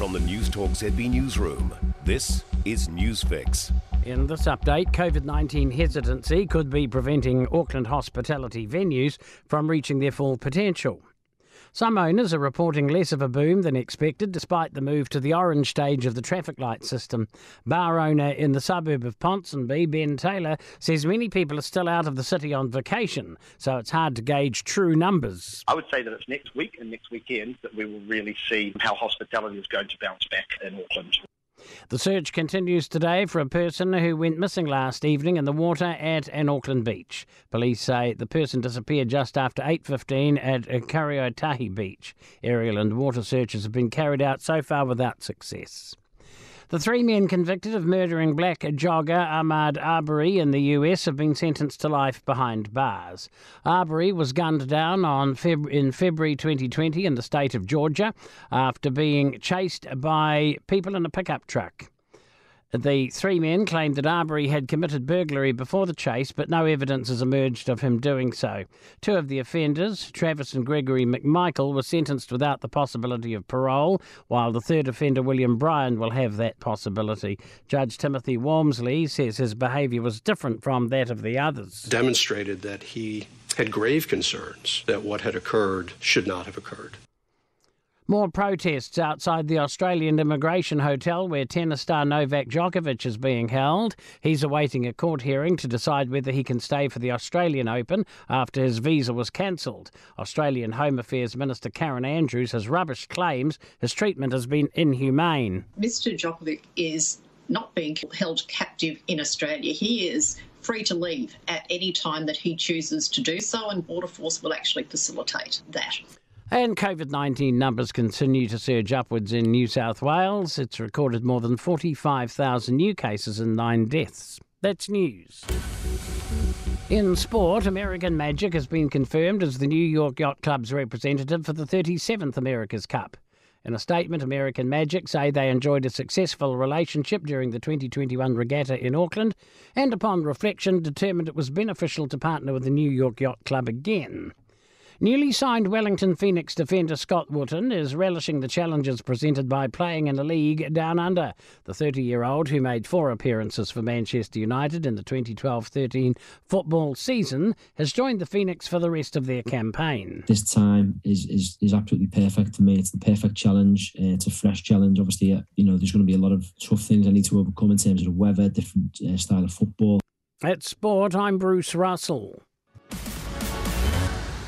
From the Newstalk ZB Newsroom, this is Newsfix. In this update, COVID 19 hesitancy could be preventing Auckland hospitality venues from reaching their full potential. Some owners are reporting less of a boom than expected despite the move to the orange stage of the traffic light system. Bar owner in the suburb of Ponsonby, Ben Taylor, says many people are still out of the city on vacation, so it's hard to gauge true numbers. I would say that it's next week and next weekend that we will really see how hospitality is going to bounce back in Auckland. The search continues today for a person who went missing last evening in the water at an Auckland beach. Police say the person disappeared just after 8.15 at uh, Karioitahi Beach. Aerial and water searches have been carried out so far without success. The three men convicted of murdering black jogger Ahmaud Arbery in the US have been sentenced to life behind bars. Arbery was gunned down on Feb- in February 2020 in the state of Georgia after being chased by people in a pickup truck. The three men claimed that Arbery had committed burglary before the chase, but no evidence has emerged of him doing so. Two of the offenders, Travis and Gregory McMichael, were sentenced without the possibility of parole, while the third offender, William Bryan, will have that possibility. Judge Timothy Walmsley says his behaviour was different from that of the others. Demonstrated that he had grave concerns that what had occurred should not have occurred. More protests outside the Australian Immigration Hotel where tennis star Novak Djokovic is being held. He's awaiting a court hearing to decide whether he can stay for the Australian Open after his visa was cancelled. Australian Home Affairs Minister Karen Andrews has rubbished claims his treatment has been inhumane. Mr Djokovic is not being held captive in Australia. He is free to leave at any time that he chooses to do so, and Border Force will actually facilitate that. And COVID 19 numbers continue to surge upwards in New South Wales. It's recorded more than 45,000 new cases and nine deaths. That's news. In sport, American Magic has been confirmed as the New York Yacht Club's representative for the 37th America's Cup. In a statement, American Magic say they enjoyed a successful relationship during the 2021 regatta in Auckland and, upon reflection, determined it was beneficial to partner with the New York Yacht Club again. Newly signed Wellington Phoenix defender Scott Wootton is relishing the challenges presented by playing in a league down under. The 30 year old, who made four appearances for Manchester United in the 2012 13 football season, has joined the Phoenix for the rest of their campaign. This time is, is, is absolutely perfect for me. It's the perfect challenge. Uh, it's a fresh challenge. Obviously, uh, you know, there's going to be a lot of tough things I need to overcome in terms of the weather, different uh, style of football. At sport, I'm Bruce Russell.